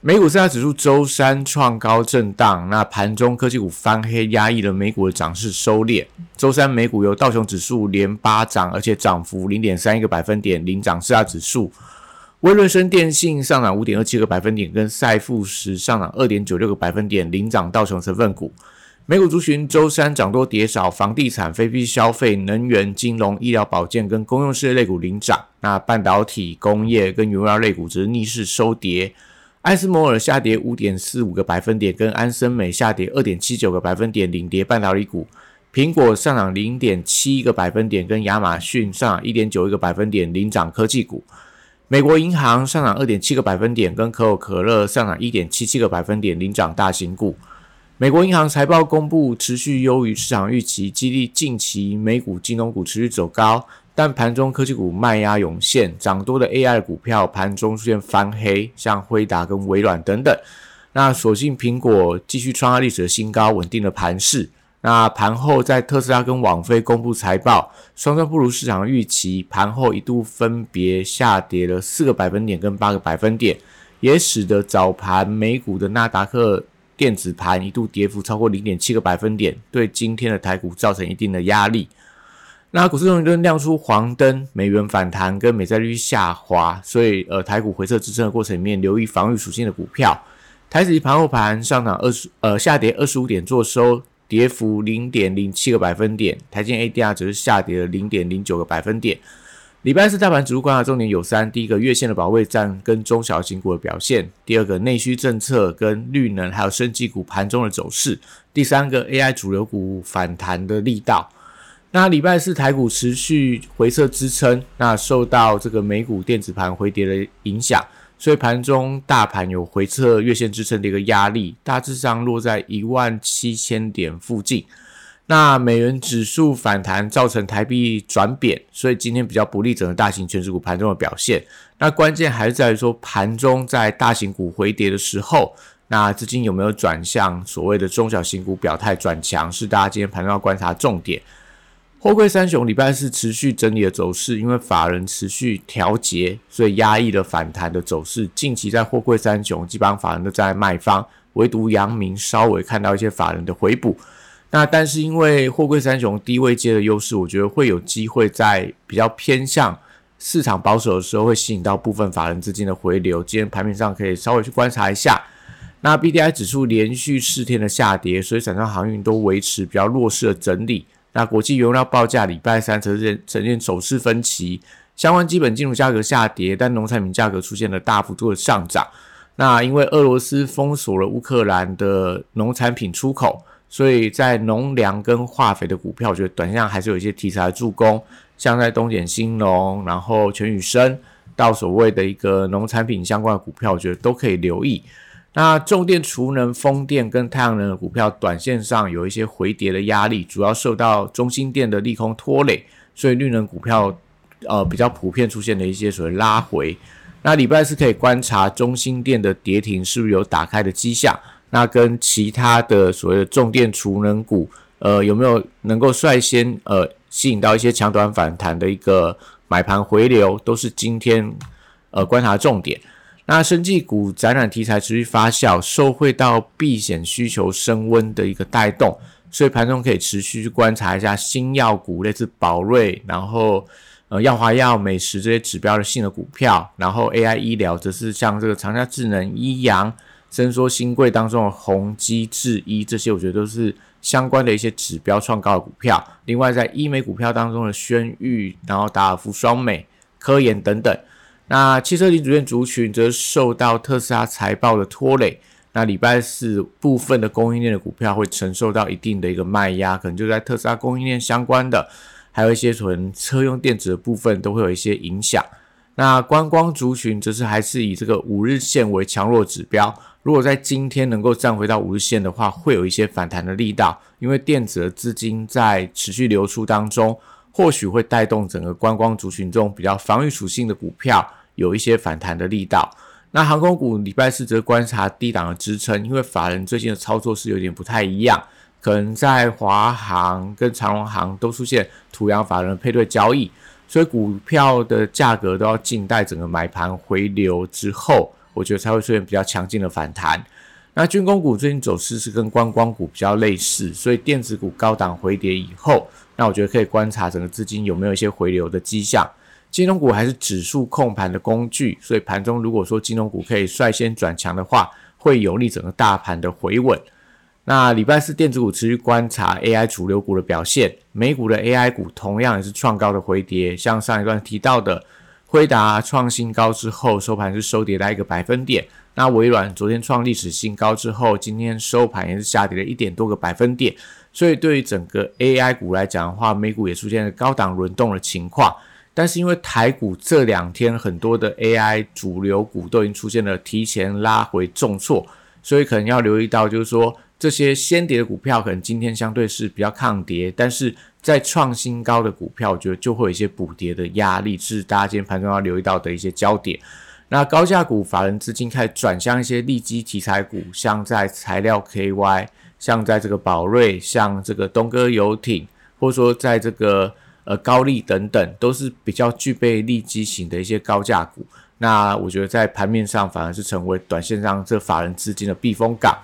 美股四大指数周三创高震荡，那盘中科技股翻黑，压抑了美股的涨势收敛。周三美股由道琼指数连八涨，而且涨幅零点三一个百分点，领涨四大指数。威瑞生电信上涨五点二七个百分点，跟赛富时上涨二点九六个百分点，领涨道琼成分股。美股族群周三涨多跌少，房地产、非必消费、能源、金融、医疗保健跟公用事业类股领涨，那半导体、工业跟原料类股则逆势收跌。艾斯摩尔下跌五点四五个百分点，跟安森美下跌二点七九个百分点，领跌半导体股。苹果上涨零点七一个百分点，跟亚马逊上涨一点九一个百分点，领涨科技股。美国银行上涨二点七个百分点，跟可口可乐上涨一点七七个百分点，领涨大型股。美国银行财报公布持续优于市场预期，激励近期美股金融股持续走高。但盘中科技股卖压涌现，涨多的 AI 股票盘中出现翻黑，像辉达跟微软等等。那所幸苹果继续创下历史的新高，稳定的盘势。那盘后在特斯拉跟网飞公布财报，双双不如市场预期，盘后一度分别下跌了四个百分点跟八个百分点，也使得早盘美股的纳达克电子盘一度跌幅超过零点七个百分点，对今天的台股造成一定的压力。那股市中都亮出黄灯，美元反弹跟美债率下滑，所以呃台股回撤支撑的过程里面，留意防御属性的股票。台指盘后盘上涨二十呃下跌二十五点，做收跌幅零点零七个百分点。台积 ADR 则是下跌了零点零九个百分点。礼拜四大盘指数观察重点有三：第一个月线的保卫战跟中小型股的表现；第二个内需政策跟绿能还有生技股盘中的走势；第三个 AI 主流股反弹的力道。那礼拜四台股持续回撤支撑，那受到这个美股电子盘回跌的影响，所以盘中大盘有回撤月线支撑的一个压力，大致上落在一万七千点附近。那美元指数反弹造成台币转贬，所以今天比较不利整个大型全指股盘中的表现。那关键还是在于说盘中在大型股回跌的时候，那资金有没有转向所谓的中小型股表态转强，是大家今天盘中要观察重点。货柜三雄礼拜四持续整理的走势，因为法人持续调节，所以压抑了反弹的走势。近期在货柜三雄，基本上法人都在卖方，唯独阳明稍微看到一些法人的回补。那但是因为货柜三雄低位接的优势，我觉得会有机会在比较偏向市场保守的时候，会吸引到部分法人资金的回流。今天盘面上可以稍微去观察一下。那 B D I 指数连续四天的下跌，所以散装航运都维持比较弱势的整理。那国际原料报价礼拜三呈现呈现走势分歧，相关基本金属价格下跌，但农产品价格出现了大幅度的上涨。那因为俄罗斯封锁了乌克兰的农产品出口，所以在农粮跟化肥的股票，我觉得短线上还是有一些题材助攻，像在东碱新农，然后全宇生到所谓的一个农产品相关的股票，我觉得都可以留意。那重电、储能、风电跟太阳能的股票，短线上有一些回跌的压力，主要受到中心电的利空拖累，所以绿能股票呃比较普遍出现了一些所谓拉回。那礼拜四可以观察中心电的跌停是不是有打开的迹象？那跟其他的所谓的重电、储能股，呃有没有能够率先呃吸引到一些强短反弹的一个买盘回流，都是今天呃观察重点。那生技股展览题材持续发酵，受惠到避险需求升温的一个带动，所以盘中可以持续去观察一下新药股，类似宝瑞，然后呃药华药、美食这些指标的性的股票，然后 AI 医疗则是像这个长江智能、医阳、伸缩新贵当中的宏基智医这些，我觉得都是相关的一些指标创高的股票。另外在医美股票当中的轩誉，然后达尔夫双美、科研等等。那汽车零组件族群则受到特斯拉财报的拖累，那礼拜四部分的供应链的股票会承受到一定的一个卖压，可能就在特斯拉供应链相关的，还有一些纯车用电子的部分都会有一些影响。那观光族群则是还是以这个五日线为强弱指标。如果在今天能够站回到五日线的话，会有一些反弹的力道，因为电子的资金在持续流出当中，或许会带动整个观光族群中比较防御属性的股票有一些反弹的力道。那航空股礼拜四则观察低档的支撑，因为法人最近的操作是有点不太一样，可能在华航跟长荣航都出现土洋法人配对交易，所以股票的价格都要静待整个买盘回流之后。我觉得才会出现比较强劲的反弹。那军工股最近走势是跟观光股比较类似，所以电子股高档回跌以后，那我觉得可以观察整个资金有没有一些回流的迹象。金融股还是指数控盘的工具，所以盘中如果说金融股可以率先转强的话，会有利整个大盘的回稳。那礼拜四电子股持续观察 AI 主流股的表现，美股的 AI 股同样也是创高的回跌，像上一段提到的。辉达创新高之后，收盘是收跌了一个百分点。那微软昨天创历史新高之后，今天收盘也是下跌了一点多个百分点。所以对于整个 AI 股来讲的话，美股也出现了高档轮动的情况。但是因为台股这两天很多的 AI 主流股都已经出现了提前拉回重挫，所以可能要留意到，就是说这些先跌的股票可能今天相对是比较抗跌，但是。在创新高的股票，我觉得就会有一些补跌的压力，是大家今天盘中要留意到的一些焦点。那高价股法人资金开始转向一些利基题材股，像在材料 KY，像在这个宝瑞，像这个东哥游艇，或者说在这个呃高利等等，都是比较具备利基型的一些高价股。那我觉得在盘面上反而是成为短线上这法人资金的避风港。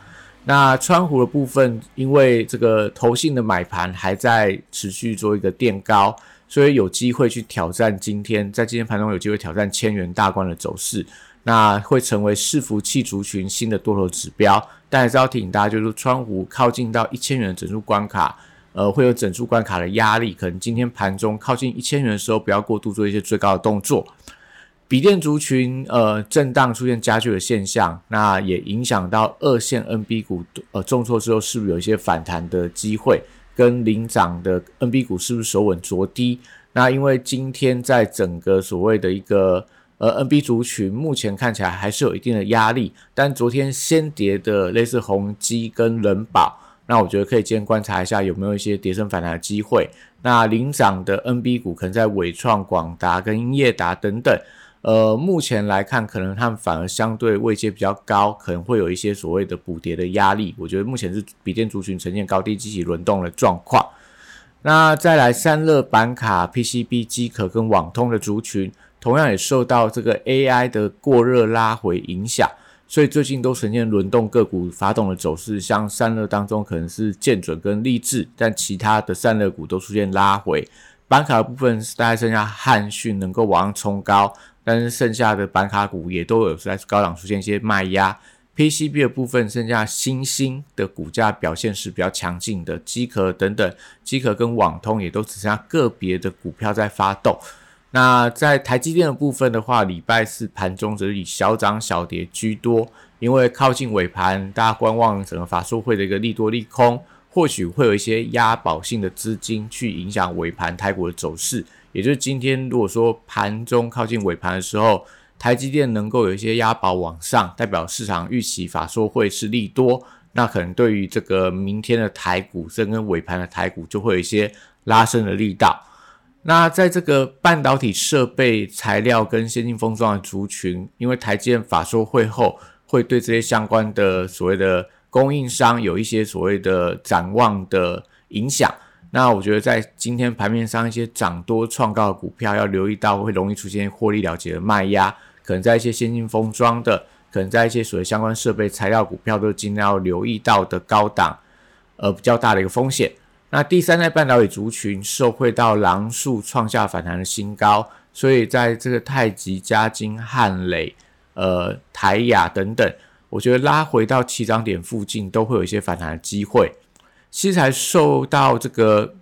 那川湖的部分，因为这个投信的买盘还在持续做一个垫高，所以有机会去挑战今天在今天盘中有机会挑战千元大关的走势，那会成为伺服器族群新的多头指标。但还是要提醒大家，就是川湖靠近到一千元整数关卡，呃，会有整数关卡的压力，可能今天盘中靠近一千元的时候，不要过度做一些最高的动作。笔电族群呃震荡出现加剧的现象，那也影响到二线 NB 股呃重挫之后是不是有一些反弹的机会？跟领涨的 NB 股是不是手稳着低？那因为今天在整个所谓的一个呃 NB 族群目前看起来还是有一定的压力，但昨天先跌的类似宏基跟人保，那我觉得可以今天观察一下有没有一些跌升反弹的机会。那领涨的 NB 股可能在伟创、广达跟英业达等等。呃，目前来看，可能他们反而相对位阶比较高，可能会有一些所谓的补跌的压力。我觉得目前是笔电族群呈现高低积极轮动的状况。那再来，散热板卡、PCB、机壳跟网通的族群，同样也受到这个 AI 的过热拉回影响，所以最近都呈现轮动个股发动的走势。像散热当中可能是建准跟立志，但其他的散热股都出现拉回。板卡的部分大概剩下汉讯能够往上冲高。但是剩下的板卡股也都有在高档出现一些卖压，PCB 的部分剩下新兴的股价表现是比较强劲的，机壳等等，机壳跟网通也都只剩下个别的股票在发动。那在台积电的部分的话，礼拜四盘中则以小涨小跌居多，因为靠近尾盘，大家观望整个法说会的一个利多利空，或许会有一些押宝性的资金去影响尾盘台股的走势。也就是今天，如果说盘中靠近尾盘的时候，台积电能够有一些押宝往上，代表市场预期法说会是利多，那可能对于这个明天的台股，甚跟尾盘的台股就会有一些拉升的力道。那在这个半导体设备材料跟先进封装的族群，因为台积电法说会后会对这些相关的所谓的供应商有一些所谓的展望的影响。那我觉得在今天盘面上，一些涨多创高的股票要留意到，会容易出现获利了结的卖压。可能在一些先进封装的，可能在一些所谓相关设备材料股票，都尽量要留意到的高档，呃比较大的一个风险。那第三代半导体族群受惠到狼树创下反弹的新高，所以在这个太极、嘉金、汉磊、呃台雅等等，我觉得拉回到起涨点附近，都会有一些反弹的机会。其实才受到这个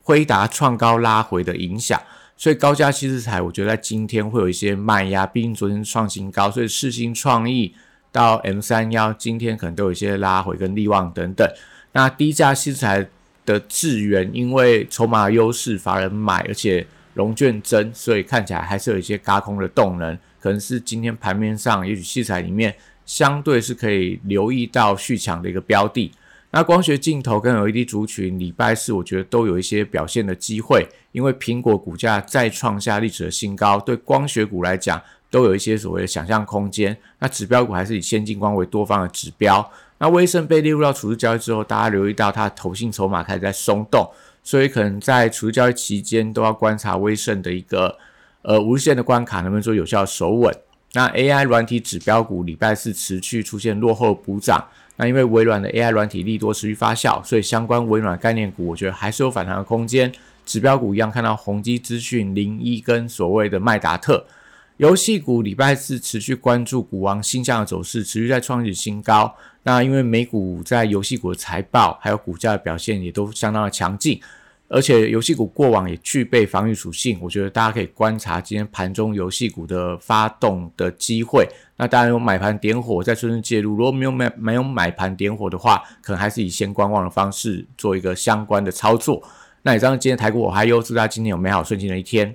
辉达创高拉回的影响，所以高价七字材，我觉得在今天会有一些卖压。毕竟昨天创新高，所以世新创意到 M 三幺，今天可能都有一些拉回跟利旺等等。那低价七字材的智源，因为筹码优势，法人买，而且融券增，所以看起来还是有一些嘎空的动能，可能是今天盘面上也许器材里面相对是可以留意到续强的一个标的。那光学镜头跟 LED 族群，礼拜四我觉得都有一些表现的机会，因为苹果股价再创下历史的新高，对光学股来讲都有一些所谓的想象空间。那指标股还是以先进光为多方的指标。那威盛被列入到处置交易之后，大家留意到它投信筹码开始在松动，所以可能在处置交易期间都要观察威盛的一个呃无限的关卡能不能做有效的守稳。那 AI 软体指标股礼拜四持续出现落后补涨。那因为微软的 AI 软体利多持续发酵，所以相关微软概念股，我觉得还是有反弹的空间。指标股一样看到宏基资讯、零一跟所谓的麦达特。游戏股礼拜四持续关注股王星象的走势，持续在创历史新高。那因为美股在游戏股的财报还有股价的表现也都相当的强劲。而且游戏股过往也具备防御属性，我觉得大家可以观察今天盘中游戏股的发动的机会。那当然有买盘点火，在顺势介入；如果没有买没有买盘点火的话，可能还是以先观望的方式做一个相关的操作。那也这样，今天台股我还优祝大家今天有美好顺境的一天。